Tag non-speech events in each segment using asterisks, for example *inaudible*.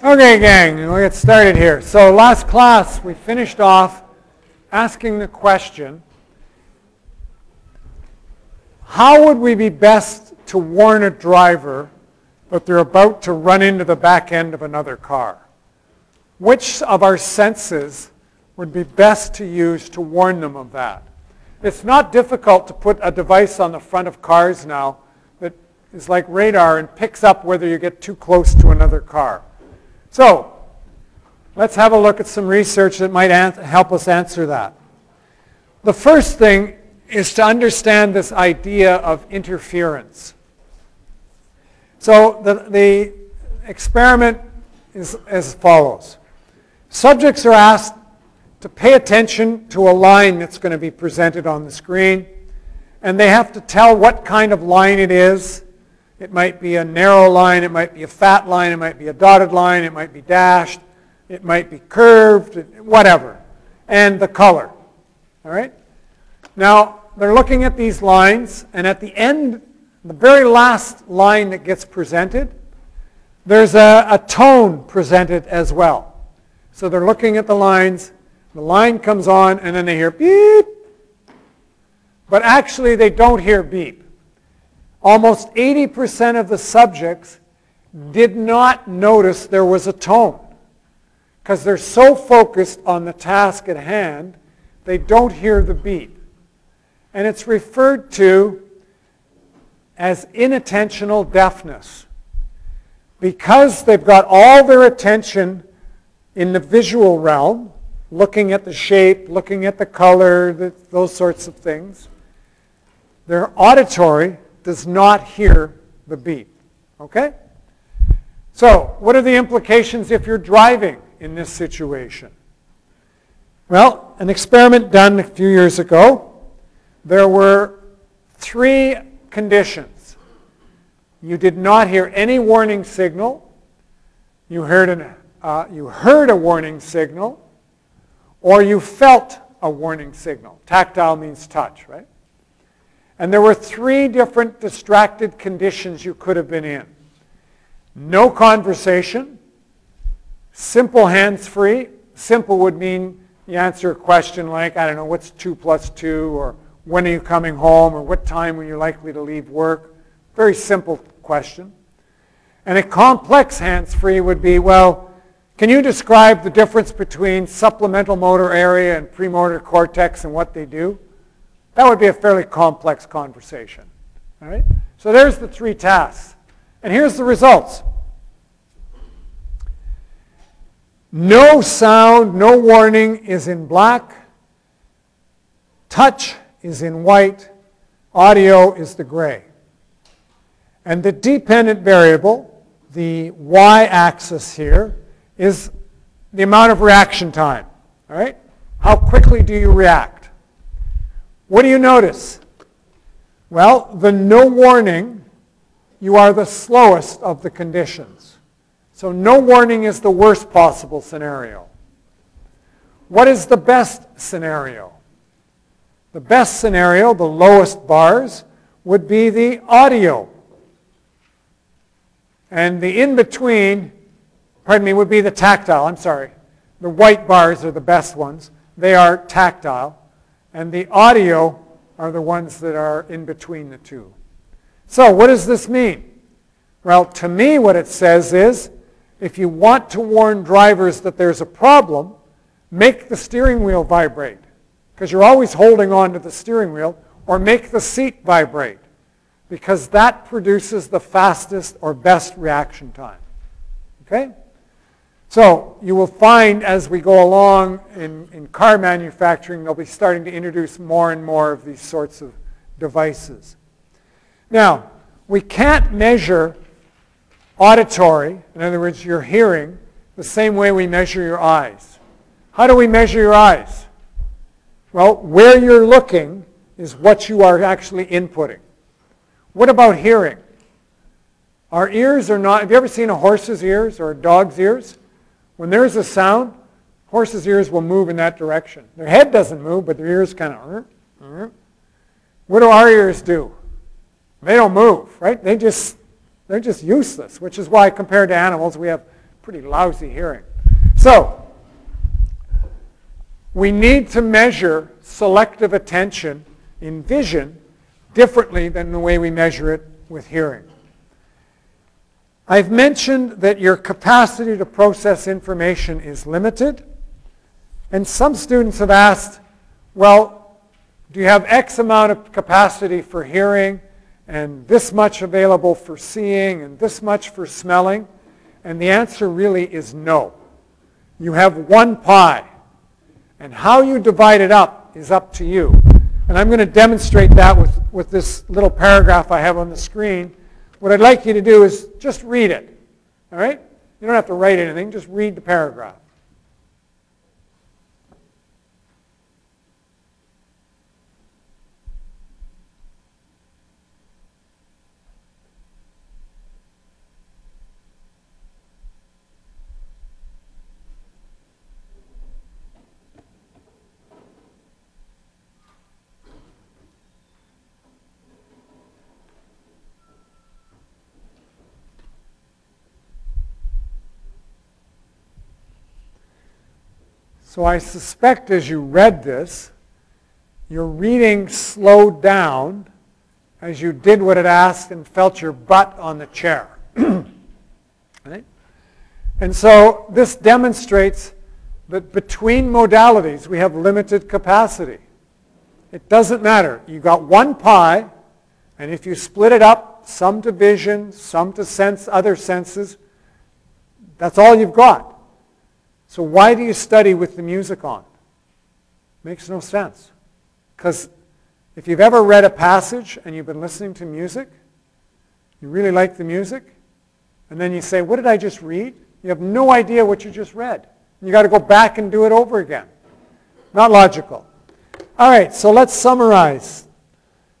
Okay, gang, we'll get started here. So last class, we finished off asking the question, how would we be best to warn a driver that they're about to run into the back end of another car? Which of our senses would be best to use to warn them of that? It's not difficult to put a device on the front of cars now that is like radar and picks up whether you get too close to another car. So let's have a look at some research that might help us answer that. The first thing is to understand this idea of interference. So the, the experiment is as follows. Subjects are asked to pay attention to a line that's going to be presented on the screen, and they have to tell what kind of line it is it might be a narrow line, it might be a fat line, it might be a dotted line, it might be dashed, it might be curved, whatever. And the color. All right? Now, they're looking at these lines, and at the end, the very last line that gets presented, there's a, a tone presented as well. So they're looking at the lines, the line comes on, and then they hear beep. But actually, they don't hear beep almost 80% of the subjects did not notice there was a tone because they're so focused on the task at hand, they don't hear the beat. And it's referred to as inattentional deafness. Because they've got all their attention in the visual realm, looking at the shape, looking at the color, the, those sorts of things, their auditory does not hear the beep. Okay? So, what are the implications if you're driving in this situation? Well, an experiment done a few years ago, there were three conditions. You did not hear any warning signal. You heard, an, uh, you heard a warning signal, or you felt a warning signal. Tactile means touch, right? And there were three different distracted conditions you could have been in. No conversation, simple hands-free. Simple would mean you answer a question like, I don't know, what's 2 plus 2, or when are you coming home, or what time are you likely to leave work? Very simple question. And a complex hands-free would be, well, can you describe the difference between supplemental motor area and premotor cortex and what they do? That would be a fairly complex conversation. All right? So there's the three tasks. And here's the results. No sound, no warning is in black. Touch is in white. Audio is the gray. And the dependent variable, the y-axis here, is the amount of reaction time. All right? How quickly do you react? What do you notice? Well, the no warning, you are the slowest of the conditions. So no warning is the worst possible scenario. What is the best scenario? The best scenario, the lowest bars, would be the audio. And the in-between, pardon me, would be the tactile. I'm sorry. The white bars are the best ones. They are tactile. And the audio are the ones that are in between the two. So what does this mean? Well, to me what it says is, if you want to warn drivers that there's a problem, make the steering wheel vibrate. Because you're always holding on to the steering wheel. Or make the seat vibrate. Because that produces the fastest or best reaction time. Okay? So you will find as we go along in, in car manufacturing, they'll be starting to introduce more and more of these sorts of devices. Now, we can't measure auditory, in other words, your hearing, the same way we measure your eyes. How do we measure your eyes? Well, where you're looking is what you are actually inputting. What about hearing? Our ears are not, have you ever seen a horse's ears or a dog's ears? When there's a sound, horses' ears will move in that direction. Their head doesn't move, but their ears kind of. Uh, uh. What do our ears do? They don't move, right? They just they're just useless, which is why compared to animals, we have pretty lousy hearing. So, we need to measure selective attention in vision differently than the way we measure it with hearing. I've mentioned that your capacity to process information is limited. And some students have asked, well, do you have X amount of capacity for hearing and this much available for seeing and this much for smelling? And the answer really is no. You have one pie. And how you divide it up is up to you. And I'm going to demonstrate that with, with this little paragraph I have on the screen. What I'd like you to do is just read it. All right? You don't have to write anything. Just read the paragraph. So I suspect as you read this, your reading slowed down as you did what it asked and felt your butt on the chair. *clears throat* right? And so this demonstrates that between modalities we have limited capacity. It doesn't matter. You got one pie, and if you split it up, some to vision, some to sense other senses, that's all you've got. So why do you study with the music on? Makes no sense. Because if you've ever read a passage and you've been listening to music, you really like the music, and then you say, what did I just read? You have no idea what you just read. You've got to go back and do it over again. Not logical. All right, so let's summarize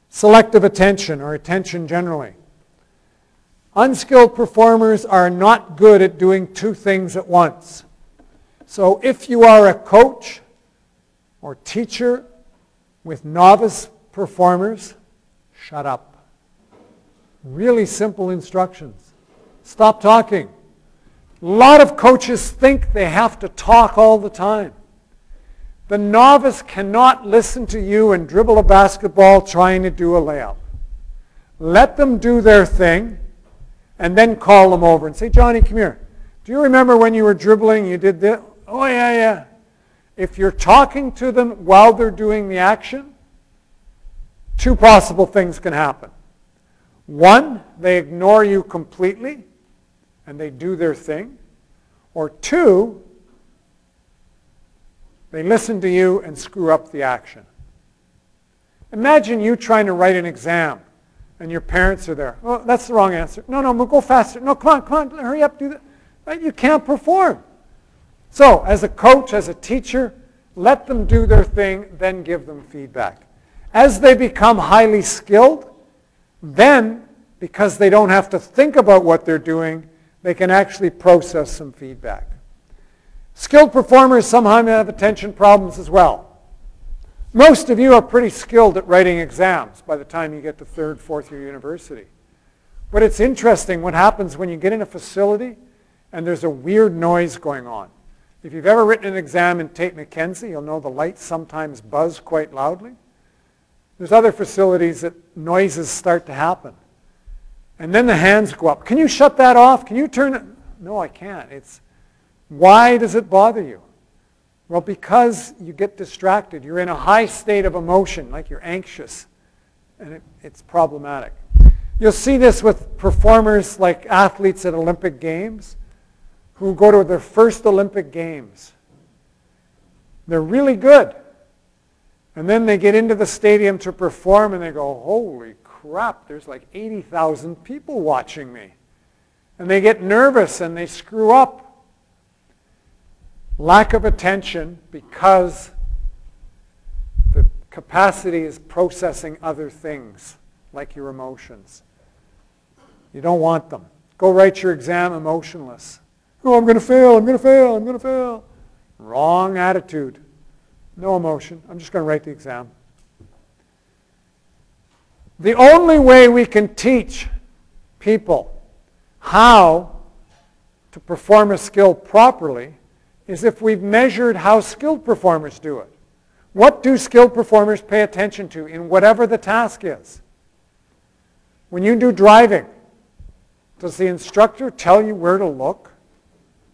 selective attention or attention generally. Unskilled performers are not good at doing two things at once. So if you are a coach or teacher with novice performers, shut up. Really simple instructions. Stop talking. A lot of coaches think they have to talk all the time. The novice cannot listen to you and dribble a basketball trying to do a layup. Let them do their thing and then call them over and say, Johnny, come here. Do you remember when you were dribbling, you did this? Oh, yeah, yeah. If you're talking to them while they're doing the action, two possible things can happen. One, they ignore you completely and they do their thing. Or two, they listen to you and screw up the action. Imagine you trying to write an exam and your parents are there. Oh, that's the wrong answer. No, no, go faster. No, come on, come on, hurry up, do that. Right? You can't perform. So as a coach, as a teacher, let them do their thing, then give them feedback. As they become highly skilled, then, because they don't have to think about what they're doing, they can actually process some feedback. Skilled performers sometimes have attention problems as well. Most of you are pretty skilled at writing exams by the time you get to third, fourth year university. But it's interesting what happens when you get in a facility and there's a weird noise going on. If you've ever written an exam in Tait McKenzie, you'll know the lights sometimes buzz quite loudly. There's other facilities that noises start to happen. And then the hands go up. Can you shut that off? Can you turn it? No, I can't. It's why does it bother you? Well, because you get distracted. You're in a high state of emotion, like you're anxious, and it, it's problematic. You'll see this with performers like athletes at Olympic Games who go to their first Olympic Games. They're really good. And then they get into the stadium to perform and they go, holy crap, there's like 80,000 people watching me. And they get nervous and they screw up. Lack of attention because the capacity is processing other things like your emotions. You don't want them. Go write your exam emotionless. Oh, I'm going to fail, I'm going to fail, I'm going to fail. Wrong attitude. No emotion. I'm just going to write the exam. The only way we can teach people how to perform a skill properly is if we've measured how skilled performers do it. What do skilled performers pay attention to in whatever the task is? When you do driving, does the instructor tell you where to look?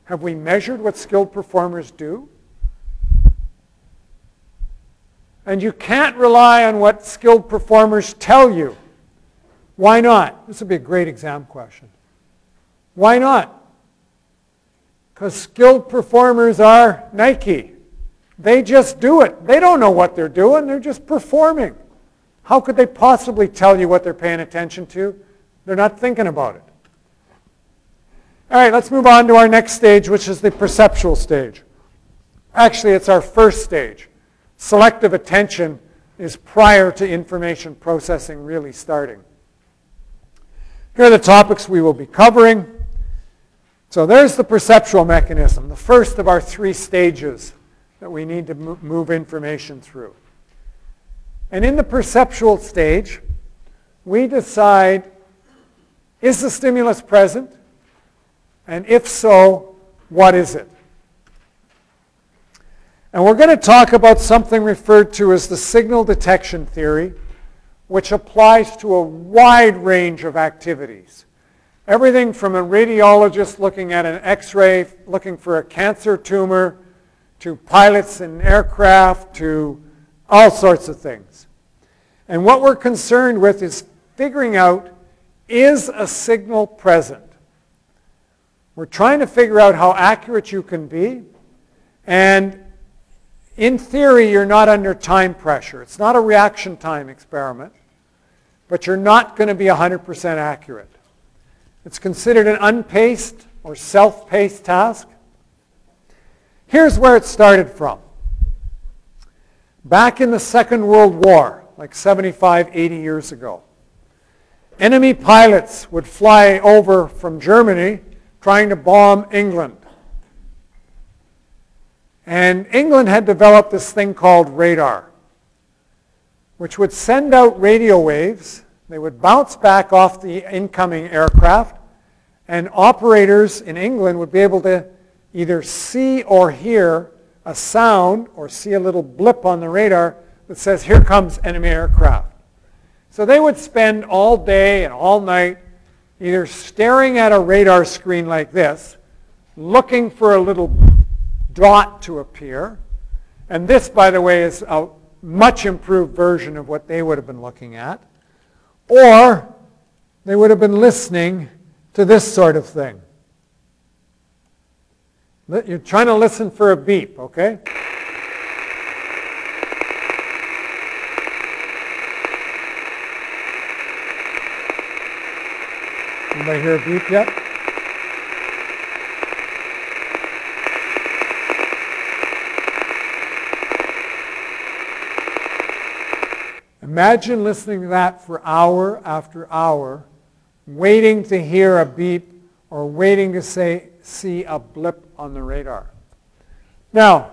Have we measured what skilled performers do? And you can't rely on what skilled performers tell you. Why not? This would be a great exam question. Why not? Because skilled performers are Nike. They just do it. They don't know what they're doing. They're just performing. How could they possibly tell you what they're paying attention to? They're not thinking about it. All right, let's move on to our next stage, which is the perceptual stage. Actually, it's our first stage. Selective attention is prior to information processing really starting. Here are the topics we will be covering. So there's the perceptual mechanism, the first of our three stages that we need to move information through. And in the perceptual stage, we decide, is the stimulus present? And if so, what is it? And we're going to talk about something referred to as the signal detection theory, which applies to a wide range of activities. Everything from a radiologist looking at an x-ray, looking for a cancer tumor, to pilots in aircraft, to all sorts of things. And what we're concerned with is figuring out, is a signal present? We're trying to figure out how accurate you can be, and in theory, you're not under time pressure. It's not a reaction time experiment, but you're not going to be 100% accurate. It's considered an unpaced or self-paced task. Here's where it started from. Back in the Second World War, like 75, 80 years ago, enemy pilots would fly over from Germany trying to bomb England. And England had developed this thing called radar, which would send out radio waves. They would bounce back off the incoming aircraft, and operators in England would be able to either see or hear a sound or see a little blip on the radar that says, here comes enemy aircraft. So they would spend all day and all night either staring at a radar screen like this, looking for a little dot to appear. And this, by the way, is a much improved version of what they would have been looking at. Or they would have been listening to this sort of thing. You're trying to listen for a beep, okay? Anybody hear a beep yet? Imagine listening to that for hour after hour, waiting to hear a beep or waiting to say, see a blip on the radar. Now,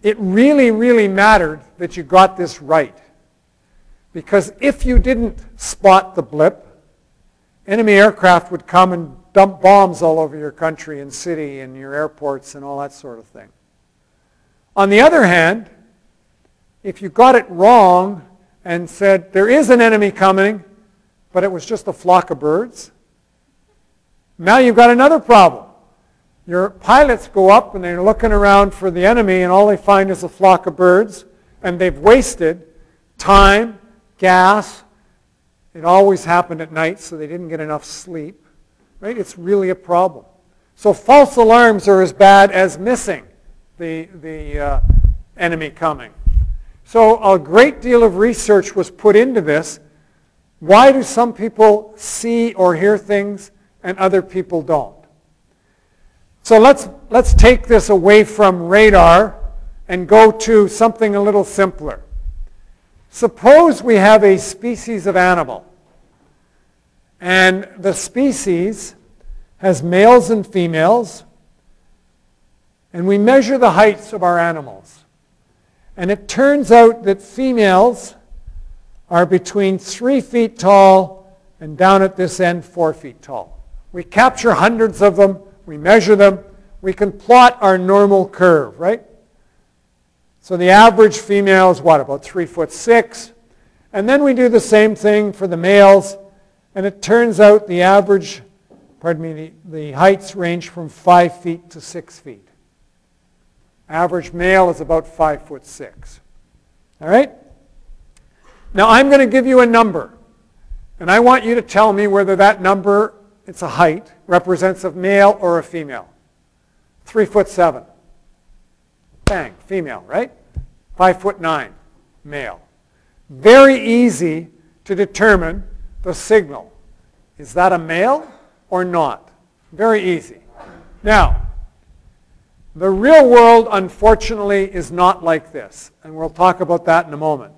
it really, really mattered that you got this right. Because if you didn't spot the blip, enemy aircraft would come and dump bombs all over your country and city and your airports and all that sort of thing. On the other hand, if you got it wrong and said, there is an enemy coming, but it was just a flock of birds, now you've got another problem. Your pilots go up and they're looking around for the enemy and all they find is a flock of birds and they've wasted time, gas. It always happened at night so they didn't get enough sleep. Right? It's really a problem. So false alarms are as bad as missing the, the uh, enemy coming. So a great deal of research was put into this. Why do some people see or hear things and other people don't? So let's, let's take this away from radar and go to something a little simpler. Suppose we have a species of animal. And the species has males and females. And we measure the heights of our animals. And it turns out that females are between three feet tall and down at this end four feet tall. We capture hundreds of them. We measure them. We can plot our normal curve, right? So the average female is what, about 3 foot 6? And then we do the same thing for the males. And it turns out the average, pardon me, the, the heights range from 5 feet to 6 feet. Average male is about 5 foot 6. All right? Now I'm going to give you a number. And I want you to tell me whether that number, it's a height, represents a male or a female. 3 foot 7. Bang, female, right? 5 foot 9, male. Very easy to determine the signal. Is that a male or not? Very easy. Now, the real world, unfortunately, is not like this. And we'll talk about that in a moment.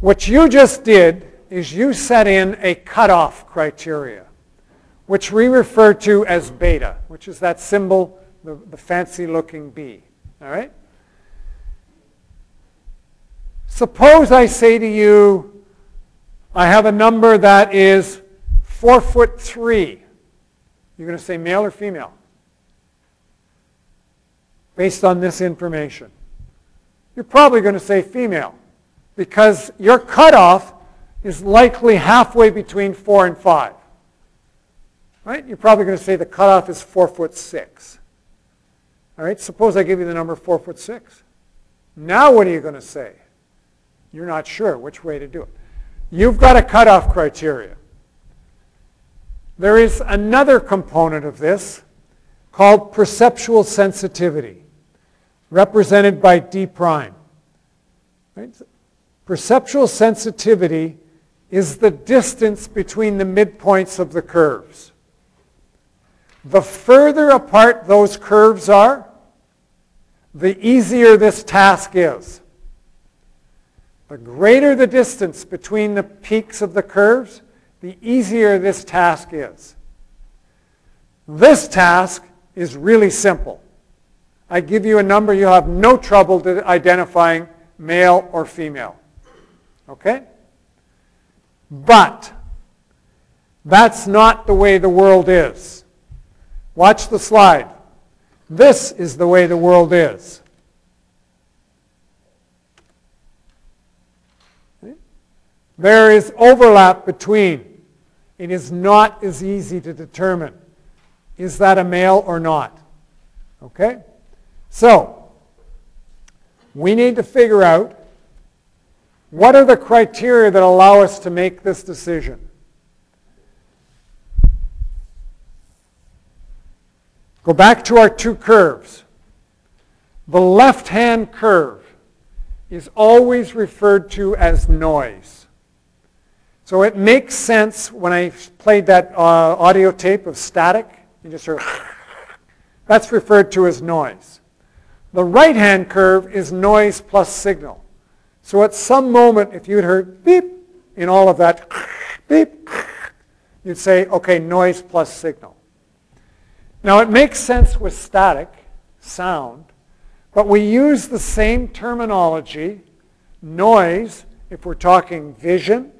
What you just did is you set in a cutoff criteria, which we refer to as beta, which is that symbol, the, the fancy looking B. All right? Suppose I say to you, I have a number that is 4 foot 3. You're going to say male or female? Based on this information. You're probably going to say female because your cutoff is likely halfway between 4 and 5. Right? You're probably going to say the cutoff is 4 foot 6. All right, suppose I give you the number 4 foot 6. Now what are you going to say? You're not sure which way to do it. You've got a cutoff criteria. There is another component of this called perceptual sensitivity, represented by D prime. Right? Perceptual sensitivity is the distance between the midpoints of the curves. The further apart those curves are, the easier this task is. The greater the distance between the peaks of the curves, the easier this task is. This task is really simple. I give you a number, you'll have no trouble identifying male or female. Okay? But that's not the way the world is. Watch the slide. This is the way the world is. There is overlap between. It is not as easy to determine. Is that a male or not? Okay? So, we need to figure out what are the criteria that allow us to make this decision. Go back to our two curves. The left-hand curve is always referred to as noise. So it makes sense when I played that uh, audio tape of static. You just heard, *laughs* that's referred to as noise. The right-hand curve is noise plus signal. So at some moment, if you'd heard beep in all of that, *laughs* beep, *laughs* you'd say, okay, noise plus signal. Now it makes sense with static, sound, but we use the same terminology, noise, if we're talking vision,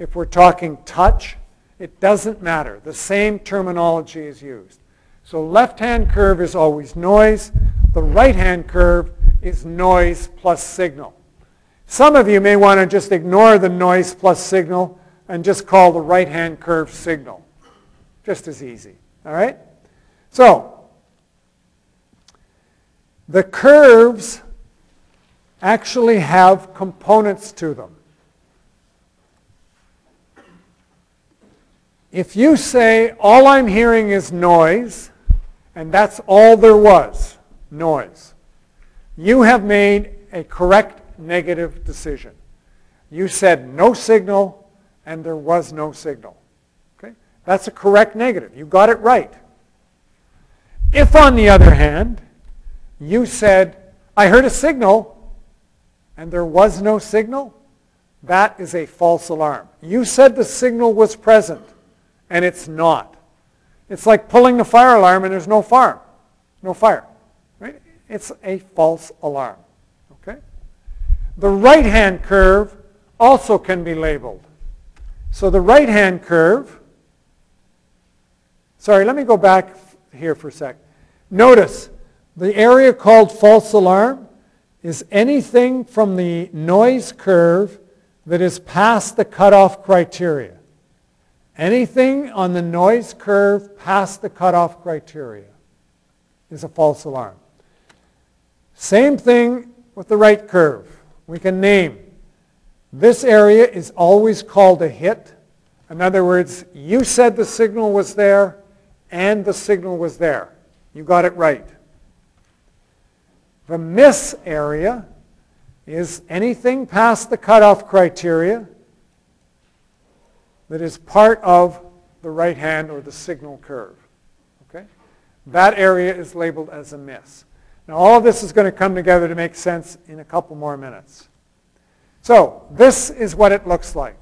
if we're talking touch, it doesn't matter. The same terminology is used. So left-hand curve is always noise. The right-hand curve is noise plus signal. Some of you may want to just ignore the noise plus signal and just call the right-hand curve signal. Just as easy. All right? So, the curves actually have components to them. If you say, all I'm hearing is noise, and that's all there was, noise, you have made a correct negative decision. You said no signal, and there was no signal. Okay? That's a correct negative. You got it right. If, on the other hand, you said, I heard a signal, and there was no signal, that is a false alarm. You said the signal was present and it's not. It's like pulling the fire alarm and there's no fire. No fire. Right? It's a false alarm. Okay? The right-hand curve also can be labeled. So the right-hand curve Sorry, let me go back here for a sec. Notice the area called false alarm is anything from the noise curve that is past the cutoff criteria. Anything on the noise curve past the cutoff criteria is a false alarm. Same thing with the right curve. We can name. This area is always called a hit. In other words, you said the signal was there and the signal was there. You got it right. The miss area is anything past the cutoff criteria that is part of the right hand or the signal curve. Okay? That area is labeled as a miss. Now all of this is going to come together to make sense in a couple more minutes. So this is what it looks like.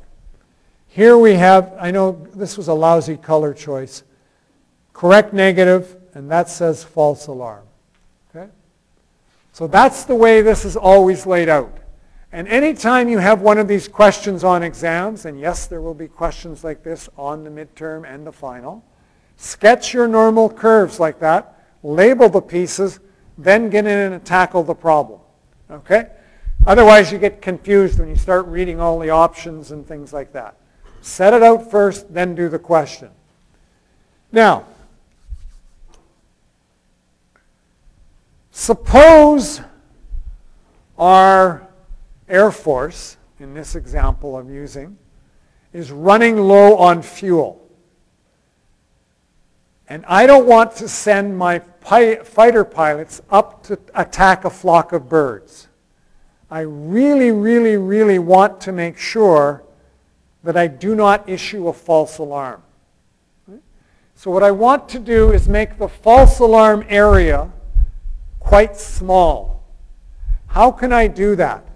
Here we have, I know this was a lousy color choice, correct negative, and that says false alarm. Okay? So that's the way this is always laid out. And anytime you have one of these questions on exams, and yes, there will be questions like this on the midterm and the final, sketch your normal curves like that, label the pieces, then get in and tackle the problem. Okay? Otherwise, you get confused when you start reading all the options and things like that. Set it out first, then do the question. Now, suppose our Air Force, in this example I'm using, is running low on fuel. And I don't want to send my fighter pilots up to attack a flock of birds. I really, really, really want to make sure that I do not issue a false alarm. So what I want to do is make the false alarm area quite small. How can I do that?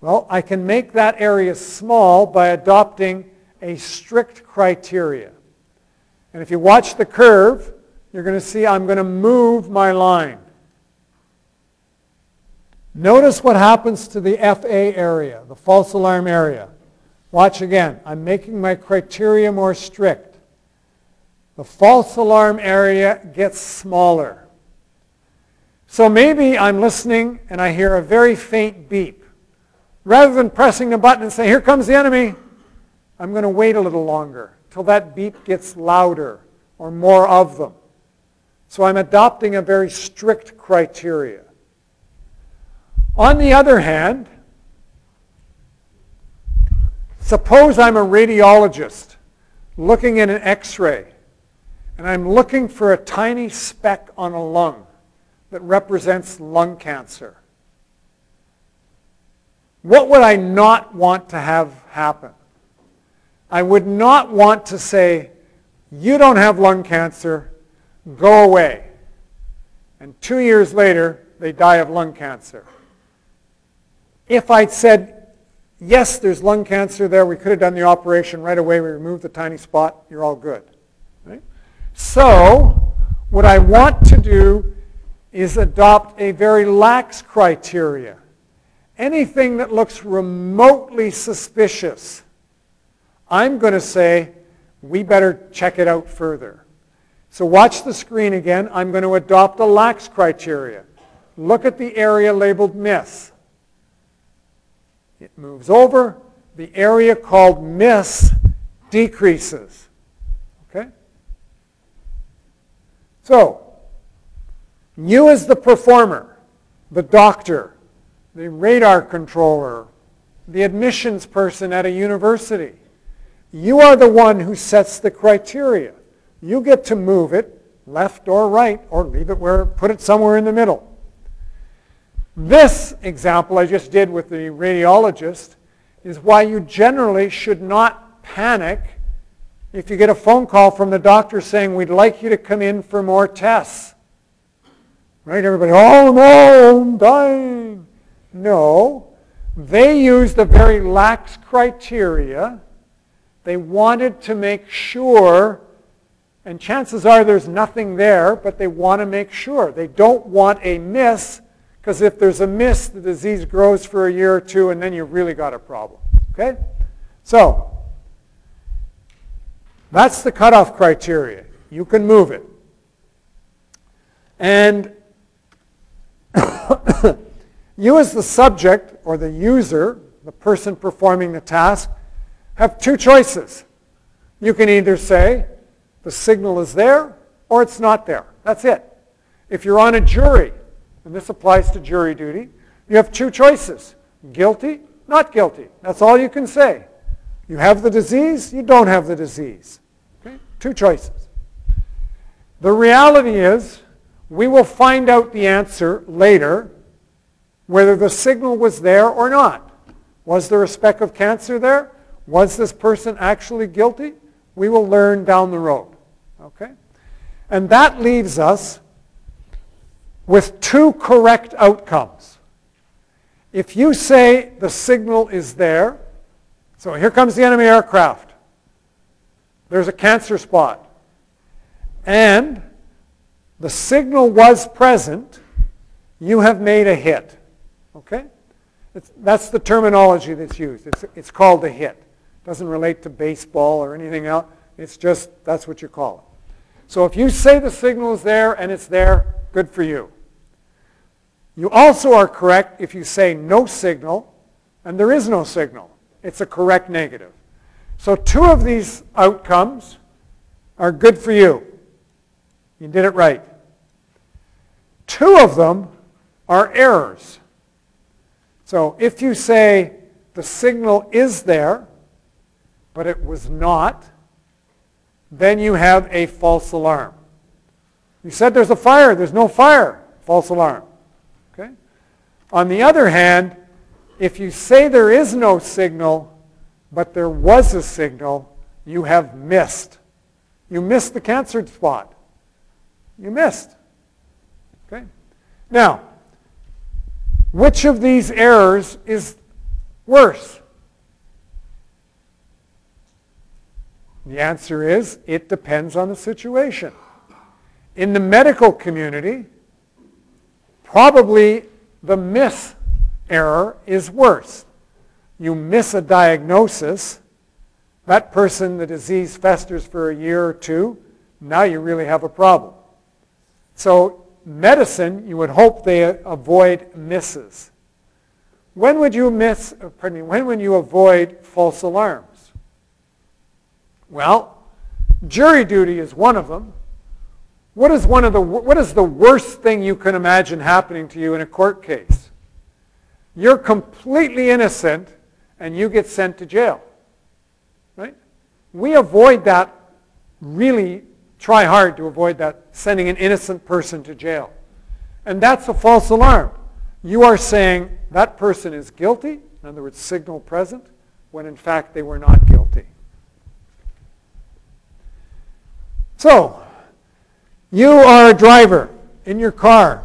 Well, I can make that area small by adopting a strict criteria. And if you watch the curve, you're going to see I'm going to move my line. Notice what happens to the FA area, the false alarm area. Watch again. I'm making my criteria more strict. The false alarm area gets smaller. So maybe I'm listening and I hear a very faint beep. Rather than pressing the button and say, here comes the enemy, I'm going to wait a little longer till that beep gets louder or more of them. So I'm adopting a very strict criteria. On the other hand, suppose I'm a radiologist looking at an x-ray and I'm looking for a tiny speck on a lung that represents lung cancer. What would I not want to have happen? I would not want to say, you don't have lung cancer, go away. And two years later, they die of lung cancer. If I'd said, yes, there's lung cancer there, we could have done the operation right away, we removed the tiny spot, you're all good. Right? So, what I want to do is adopt a very lax criteria anything that looks remotely suspicious, I'm going to say, we better check it out further. So watch the screen again. I'm going to adopt a lax criteria. Look at the area labeled miss. It moves over. The area called miss decreases. Okay? So, you as the performer, the doctor, the radar controller, the admissions person at a university. You are the one who sets the criteria. You get to move it left or right or leave it where, put it somewhere in the middle. This example I just did with the radiologist is why you generally should not panic if you get a phone call from the doctor saying, we'd like you to come in for more tests. Right? Everybody, oh no, I'm dying. No, they used a very lax criteria. They wanted to make sure, and chances are there's nothing there, but they want to make sure. They don't want a miss, because if there's a miss, the disease grows for a year or two, and then you've really got a problem. Okay? So, that's the cutoff criteria. You can move it. And you as the subject or the user, the person performing the task, have two choices. You can either say the signal is there or it's not there. That's it. If you're on a jury, and this applies to jury duty, you have two choices. Guilty, not guilty. That's all you can say. You have the disease, you don't have the disease. Okay? Two choices. The reality is, we will find out the answer later, whether the signal was there or not. Was there a speck of cancer there? Was this person actually guilty? We will learn down the road. Okay? And that leaves us with two correct outcomes. If you say the signal is there, so here comes the enemy aircraft. There's a cancer spot. And the signal was present, you have made a hit. Okay? It's, that's the terminology that's used. It's, it's called a hit. It doesn't relate to baseball or anything else. It's just, that's what you call it. So if you say the signal is there and it's there, good for you. You also are correct if you say no signal and there is no signal. It's a correct negative. So two of these outcomes are good for you. You did it right. Two of them are errors. So if you say the signal is there, but it was not, then you have a false alarm. You said there's a fire. There's no fire. False alarm. Okay? On the other hand, if you say there is no signal, but there was a signal, you have missed. You missed the cancer spot. You missed. Okay? Now, which of these errors is worse? The answer is it depends on the situation. In the medical community, probably the miss error is worse. You miss a diagnosis, that person, the disease festers for a year or two, now you really have a problem. So medicine, you would hope they avoid misses. When would you miss, uh, pardon me, when would you avoid false alarms? Well, jury duty is one of them. What is, one of the, what is the worst thing you can imagine happening to you in a court case? You're completely innocent and you get sent to jail. Right? We avoid that really try hard to avoid that, sending an innocent person to jail. And that's a false alarm. You are saying that person is guilty, in other words, signal present, when in fact they were not guilty. So, you are a driver in your car.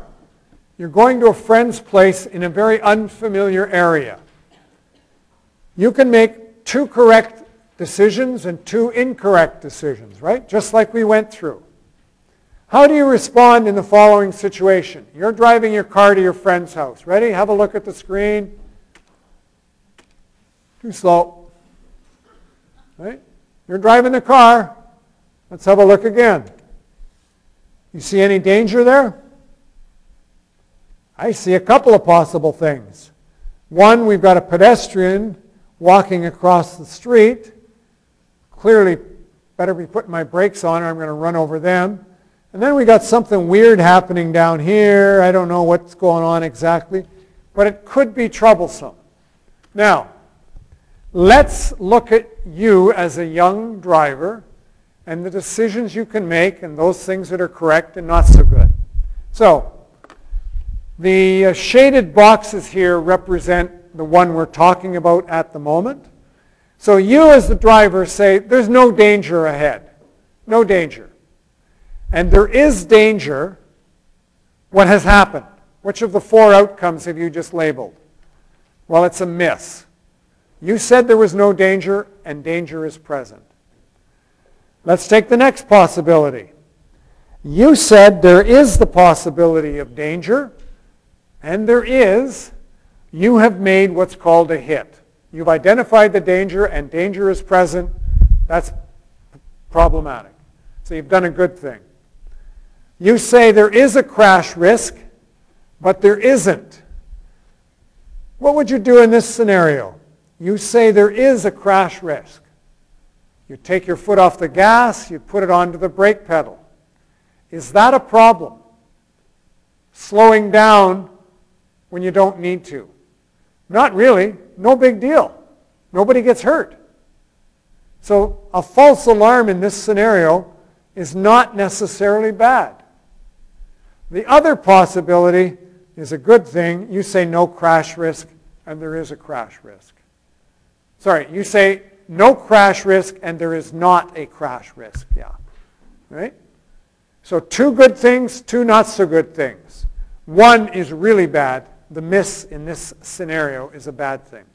You're going to a friend's place in a very unfamiliar area. You can make two correct decisions and two incorrect decisions, right? Just like we went through. How do you respond in the following situation? You're driving your car to your friend's house. Ready? Have a look at the screen. Too slow. Right? You're driving the car. Let's have a look again. You see any danger there? I see a couple of possible things. One, we've got a pedestrian walking across the street clearly better be putting my brakes on or I'm going to run over them. And then we got something weird happening down here. I don't know what's going on exactly, but it could be troublesome. Now, let's look at you as a young driver and the decisions you can make and those things that are correct and not so good. So, the uh, shaded boxes here represent the one we're talking about at the moment. So you as the driver say, there's no danger ahead. No danger. And there is danger. What has happened? Which of the four outcomes have you just labeled? Well, it's a miss. You said there was no danger, and danger is present. Let's take the next possibility. You said there is the possibility of danger, and there is. You have made what's called a hit. You've identified the danger and danger is present. That's problematic. So you've done a good thing. You say there is a crash risk, but there isn't. What would you do in this scenario? You say there is a crash risk. You take your foot off the gas, you put it onto the brake pedal. Is that a problem? Slowing down when you don't need to. Not really. No big deal. Nobody gets hurt. So a false alarm in this scenario is not necessarily bad. The other possibility is a good thing. You say no crash risk, and there is a crash risk. Sorry, you say no crash risk, and there is not a crash risk. Yeah. Right? So two good things, two not so good things. One is really bad. The miss in this scenario is a bad thing.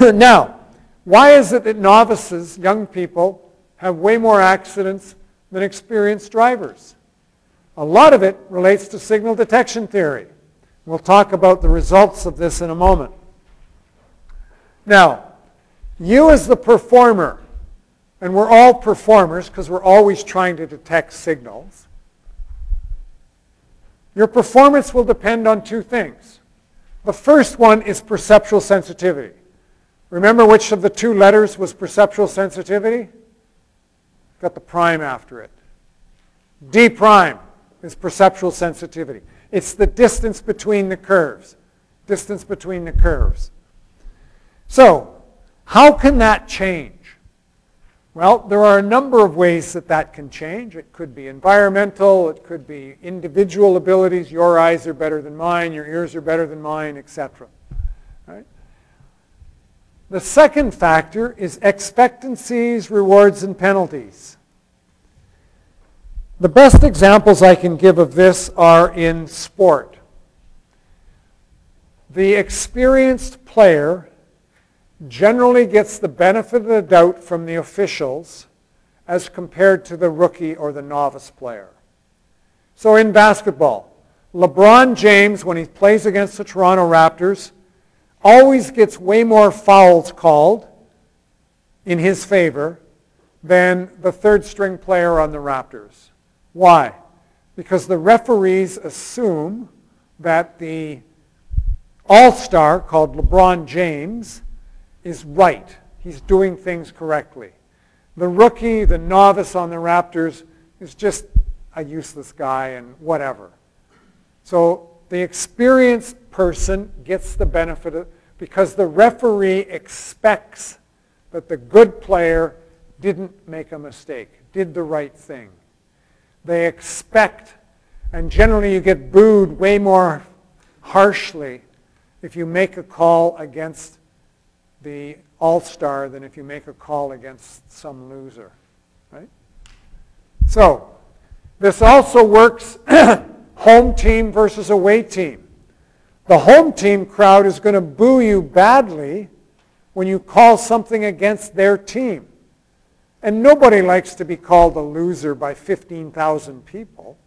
*coughs* now, why is it that novices, young people, have way more accidents than experienced drivers? A lot of it relates to signal detection theory. We'll talk about the results of this in a moment. Now, you as the performer, and we're all performers because we're always trying to detect signals, your performance will depend on two things. The first one is perceptual sensitivity. Remember which of the two letters was perceptual sensitivity? Got the prime after it. D prime is perceptual sensitivity. It's the distance between the curves. Distance between the curves. So, how can that change? Well, there are a number of ways that that can change. It could be environmental, it could be individual abilities. Your eyes are better than mine, your ears are better than mine, etc. Right? The second factor is expectancies, rewards, and penalties. The best examples I can give of this are in sport. The experienced player generally gets the benefit of the doubt from the officials as compared to the rookie or the novice player. So in basketball, LeBron James, when he plays against the Toronto Raptors, always gets way more fouls called in his favor than the third string player on the Raptors. Why? Because the referees assume that the all-star called LeBron James is right. He's doing things correctly. The rookie, the novice on the Raptors, is just a useless guy and whatever. So the experienced person gets the benefit of, because the referee expects that the good player didn't make a mistake, did the right thing. They expect, and generally you get booed way more harshly if you make a call against the all-star than if you make a call against some loser. Right? So, this also works *clears throat* home team versus away team. The home team crowd is going to boo you badly when you call something against their team. And nobody likes to be called a loser by 15,000 people.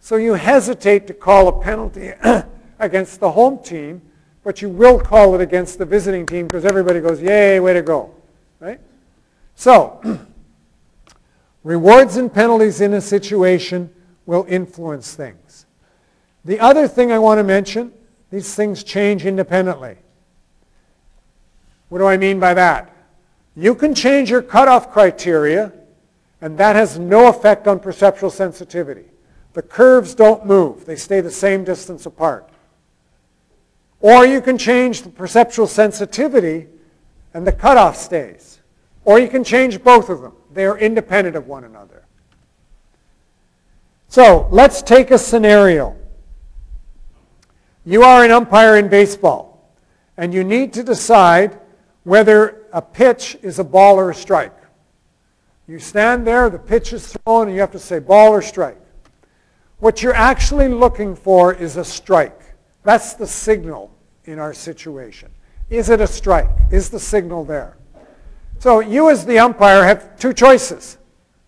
So you hesitate to call a penalty *clears throat* against the home team but you will call it against the visiting team because everybody goes, yay, way to go. Right? So, *clears throat* rewards and penalties in a situation will influence things. The other thing I want to mention, these things change independently. What do I mean by that? You can change your cutoff criteria, and that has no effect on perceptual sensitivity. The curves don't move. They stay the same distance apart. Or you can change the perceptual sensitivity and the cutoff stays. Or you can change both of them. They are independent of one another. So let's take a scenario. You are an umpire in baseball, and you need to decide whether a pitch is a ball or a strike. You stand there, the pitch is thrown, and you have to say ball or strike. What you're actually looking for is a strike. That's the signal in our situation. Is it a strike? Is the signal there? So you as the umpire have two choices.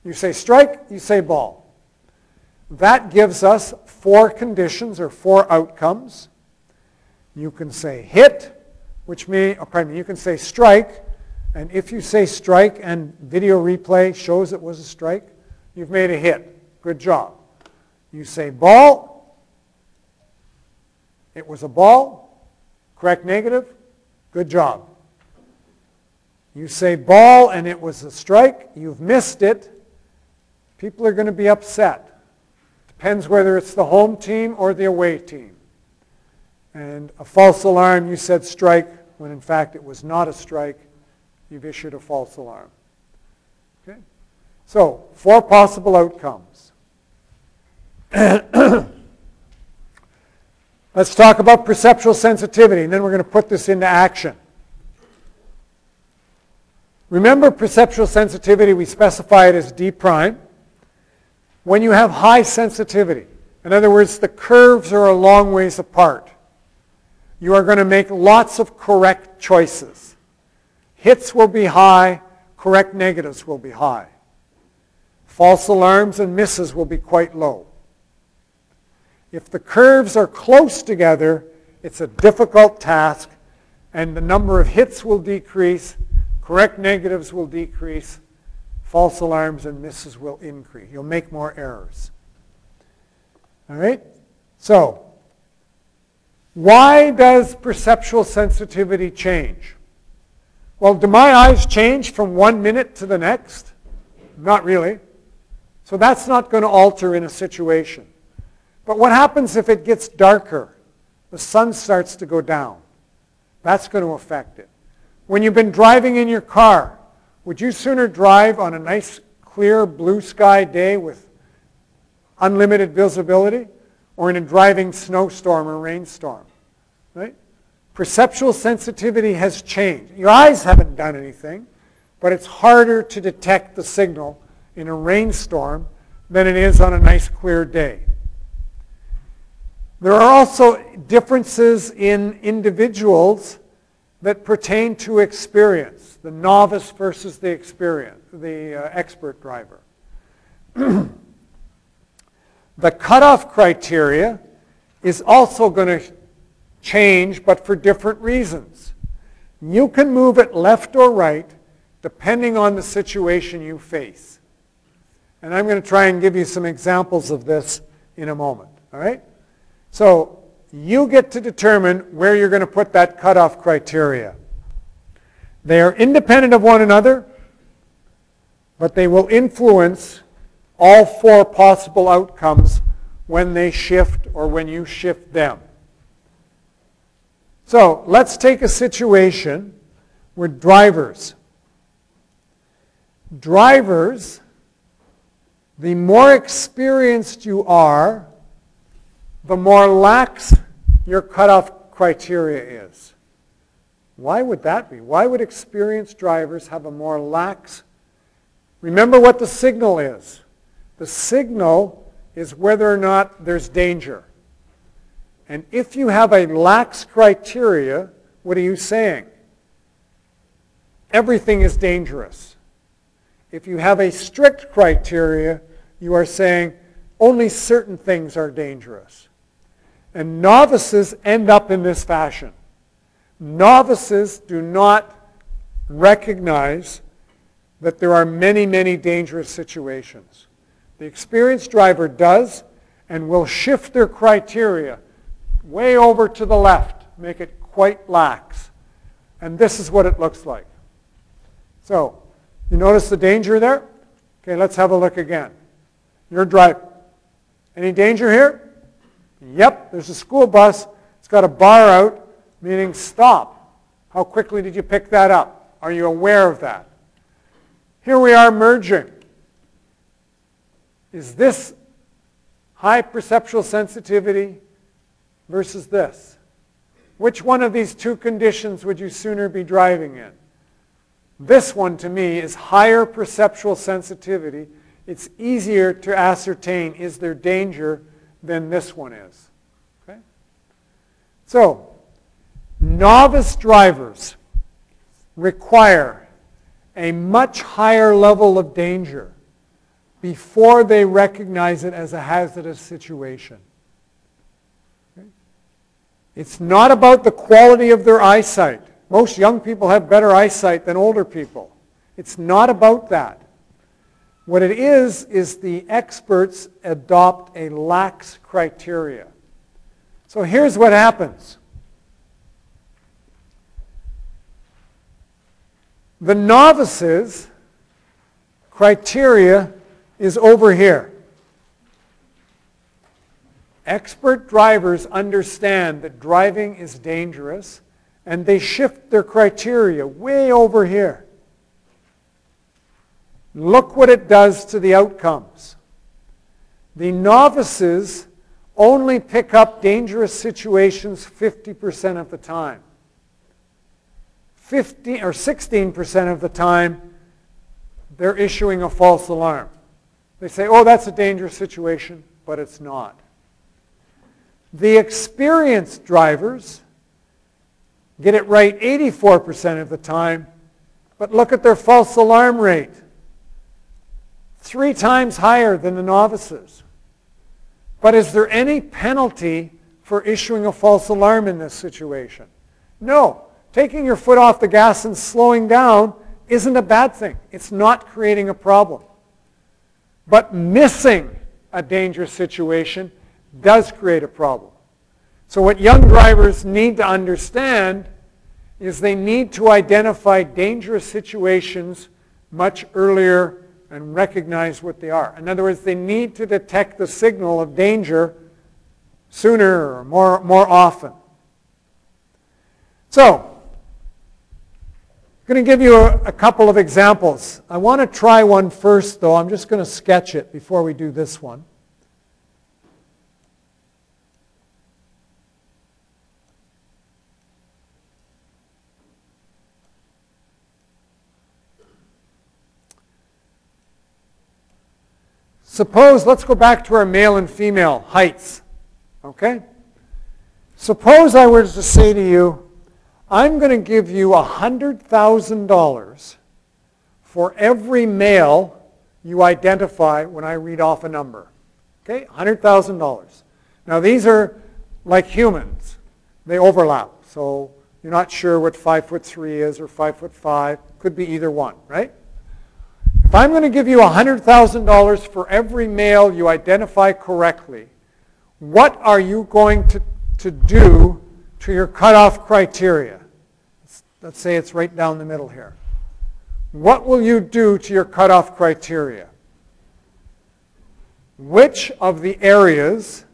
You say strike, you say ball. That gives us four conditions or four outcomes. You can say hit, which means, oh, pardon me, you can say strike, And if you say strike and video replay shows it was a strike, you've made a hit. Good job. You say ball, it was a ball, correct negative, good job. You say ball and it was a strike, you've missed it, people are going to be upset. Depends whether it's the home team or the away team. And a false alarm, you said strike, when in fact it was not a strike. You've issued a false alarm. Okay? So, four possible outcomes. *clears throat* Let's talk about perceptual sensitivity, and then we're going to put this into action. Remember perceptual sensitivity, we specify it as D prime. When you have high sensitivity, in other words, the curves are a long ways apart, you are going to make lots of correct choices. Hits will be high, correct negatives will be high. False alarms and misses will be quite low. If the curves are close together, it's a difficult task, and the number of hits will decrease, correct negatives will decrease, false alarms and misses will increase. You'll make more errors. All right? So, why does perceptual sensitivity change? Well, do my eyes change from one minute to the next? Not really. So that's not going to alter in a situation. But what happens if it gets darker? The sun starts to go down. That's going to affect it. When you've been driving in your car, would you sooner drive on a nice, clear, blue sky day with unlimited visibility or in a driving snowstorm or rainstorm, right? Perceptual sensitivity has changed. Your eyes haven't done anything, but it's harder to detect the signal in a rainstorm than it is on a nice clear day. There are also differences in individuals that pertain to experience, the novice versus the experience, the uh, expert driver. *clears throat* The cutoff criteria is also going to change, but for different reasons. You can move it left or right depending on the situation you face. And I'm going to try and give you some examples of this in a moment. All right? So you get to determine where you're going to put that cutoff criteria. They are independent of one another, but they will influence all four possible outcomes when they shift or when you shift them. So let's take a situation where drivers. Drivers, the more experienced you are, the more lax your cutoff criteria is. Why would that be? Why would experienced drivers have a more lax? Remember what the signal is. The signal is whether or not there's danger. And if you have a lax criteria, what are you saying? Everything is dangerous. If you have a strict criteria, you are saying only certain things are dangerous. And novices end up in this fashion. Novices do not recognize that there are many, many dangerous situations. The experienced driver does and will shift their criteria way over to the left, make it quite lax. And this is what it looks like. So, you notice the danger there? Okay, let's have a look again. You're driving. Any danger here? Yep, there's a school bus. It's got a bar out, meaning stop. How quickly did you pick that up? Are you aware of that? Here we are merging. Is this high perceptual sensitivity versus this? Which one of these two conditions would you sooner be driving in? This one to me is higher perceptual sensitivity. It's easier to ascertain is there danger than this one is. Okay? So, novice drivers require a much higher level of danger before they recognize it as a hazardous situation. Okay? It's not about the quality of their eyesight. most young people have better eyesight than older people. It's not about that. What it is, is the experts adopt a lax criteria. So here's what happens. The novices criteria is over here. Expert drivers understand that driving is dangerous and they shift their criteria way over here. Look what it does to the outcomes. The novices only pick up dangerous situations 50% of the time. 50 or 16% of the time, they're issuing a false alarm. They say, oh, that's a dangerous situation, but it's not. The experienced drivers get it right 84% of the time, but look at their false alarm rate. Three times higher than the novices. But is there any penalty for issuing a false alarm in this situation? No. Taking your foot off the gas and slowing down isn't a bad thing. It's not creating a problem. But missing a dangerous situation does create a problem. So what young drivers need to understand is they need to identify dangerous situations much earlier and recognize what they are. In other words, they need to detect the signal of danger sooner or more, more often. So, I'm going to give you a, a couple of examples. I want to try one first, though. I'm just going to sketch it before we do this one. Suppose, let's go back to our male and female heights. Okay? Suppose I were to say to you, I'm going to give you $100,000 for every male you identify when I read off a number. Okay? $100,000. Now these are like humans. They overlap. So you're not sure what 5 foot 3 is or 5 foot 5. Could be either one, right? If I'm going to give you $100,000 for every male you identify correctly, what are you going to, to do to your cutoff criteria? Let's say it's right down the middle here. What will you do to your cutoff criteria? Which of the areas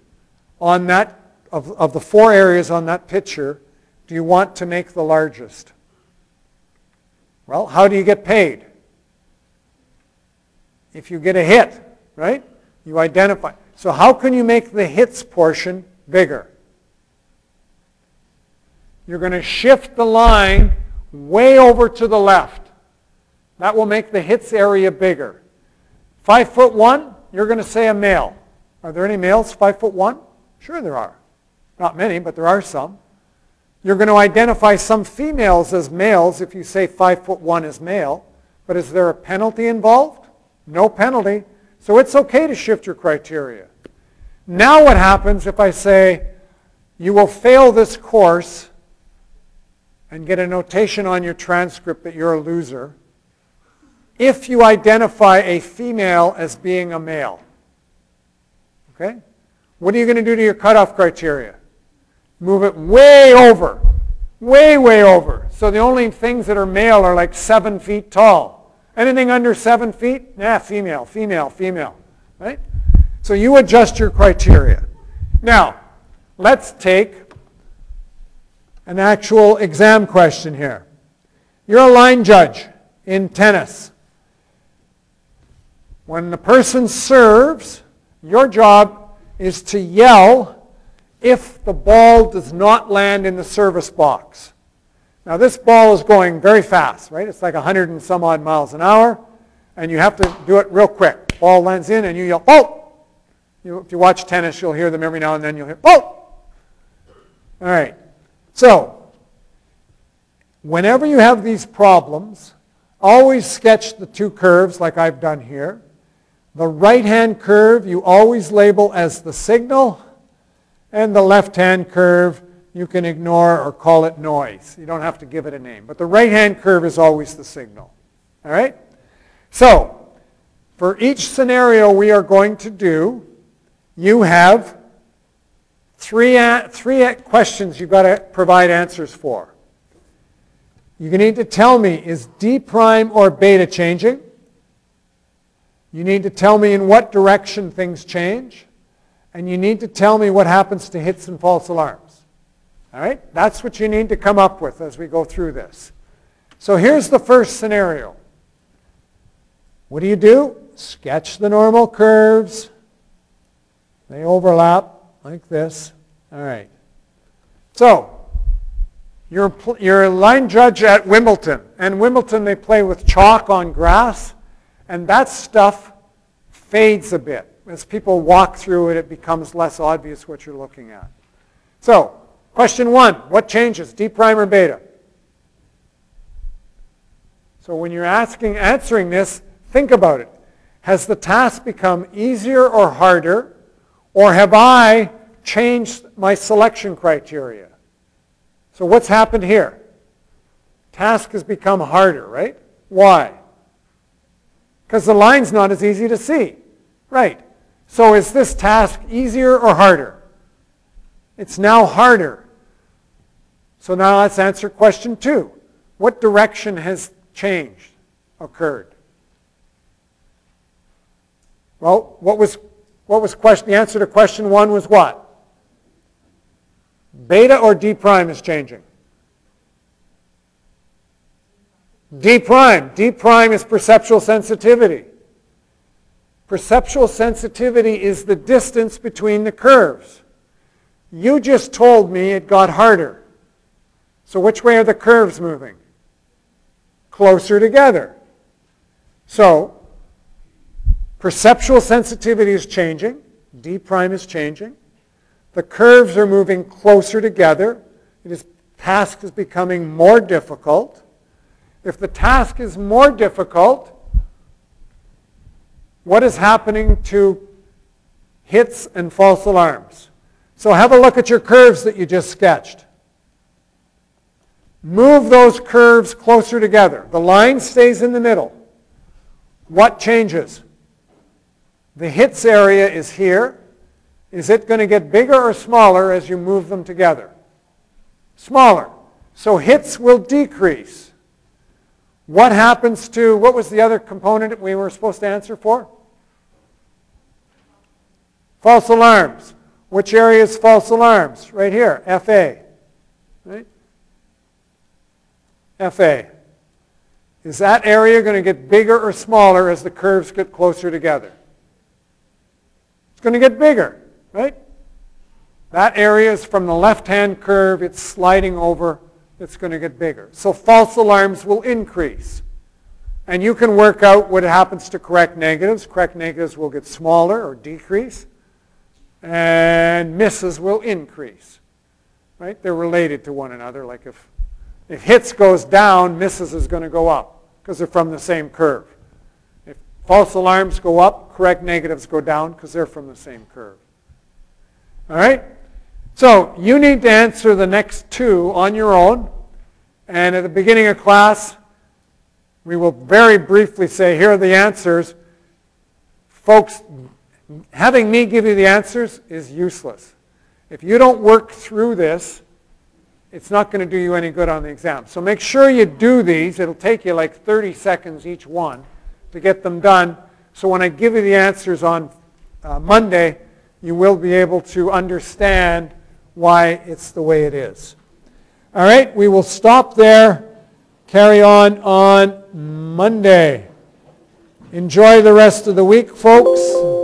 on that, of, of the four areas on that picture, do you want to make the largest? Well, how do you get paid? If you get a hit, right? You identify. So how can you make the hits portion bigger? You're going to shift the line way over to the left. That will make the hits area bigger. Five foot one, you're going to say a male. Are there any males five foot one? Sure there are. Not many, but there are some. You're going to identify some females as males if you say five foot one is male. But is there a penalty involved? No penalty. So it's okay to shift your criteria. Now what happens if I say, you will fail this course and get a notation on your transcript that you're a loser if you identify a female as being a male. Okay? What are you going to do to your cutoff criteria? Move it way over. Way, way over. So the only things that are male are like seven feet tall. Anything under seven feet? Nah, female, female, female. Right? So you adjust your criteria. Now, let's take an actual exam question here. You're a line judge in tennis. When the person serves, your job is to yell if the ball does not land in the service box. Now this ball is going very fast, right? It's like 100 and some odd miles an hour, and you have to do it real quick. Ball lands in, and you yell, "Oh!" You, if you watch tennis, you'll hear them every now and then. You'll hear, "Oh!" All right. So, whenever you have these problems, always sketch the two curves like I've done here. The right-hand curve you always label as the signal, and the left-hand curve you can ignore or call it noise. You don't have to give it a name. But the right-hand curve is always the signal. All right? So, for each scenario we are going to do, you have three, three questions you've got to provide answers for. You need to tell me, is D prime or beta changing? You need to tell me in what direction things change. And you need to tell me what happens to hits and false alarms. All right? That's what you need to come up with as we go through this. So here's the first scenario. What do you do? Sketch the normal curves. They overlap like this. All right. So, you're, you're a line judge at Wimbledon. And Wimbledon, they play with chalk on grass. And that stuff fades a bit. As people walk through it, it becomes less obvious what you're looking at. So, question one, what changes, D prime or beta? So when you're asking, answering this, think about it. Has the task become easier or harder? Or have I changed my selection criteria? So what's happened here? Task has become harder, right? Why? Because the line's not as easy to see. Right. So is this task easier or harder? It's now harder. So now let's answer question two. What direction has changed, occurred? Well, what was, what was question, the answer to question one was what? Beta or D prime is changing? D prime. D prime is perceptual sensitivity. Perceptual sensitivity is the distance between the curves. You just told me it got harder. So which way are the curves moving? Closer together. So perceptual sensitivity is changing. D prime is changing. The curves are moving closer together. Is, task is becoming more difficult. If the task is more difficult, what is happening to hits and false alarms? So have a look at your curves that you just sketched. Move those curves closer together. The line stays in the middle. What changes? The hits area is here. Is it going to get bigger or smaller as you move them together? Smaller. So hits will decrease. What happens to, what was the other component we were supposed to answer for? False alarms. Which area is false alarms? Right here, FA. Right? FA. Is that area going to get bigger or smaller as the curves get closer together? It's going to get bigger, right? That area is from the left-hand curve. It's sliding over it's going to get bigger. So false alarms will increase. And you can work out what happens to correct negatives. Correct negatives will get smaller or decrease. And misses will increase. Right? They're related to one another. Like if, if hits goes down, misses is going to go up because they're from the same curve. If false alarms go up, correct negatives go down because they're from the same curve. All right? So you need to answer the next two on your own. And at the beginning of class, we will very briefly say, here are the answers. Folks, having me give you the answers is useless. If you don't work through this, it's not going to do you any good on the exam. So make sure you do these. It'll take you like 30 seconds each one to get them done. So when I give you the answers on uh, Monday, you will be able to understand why it's the way it is. All right, we will stop there. Carry on on Monday. Enjoy the rest of the week, folks.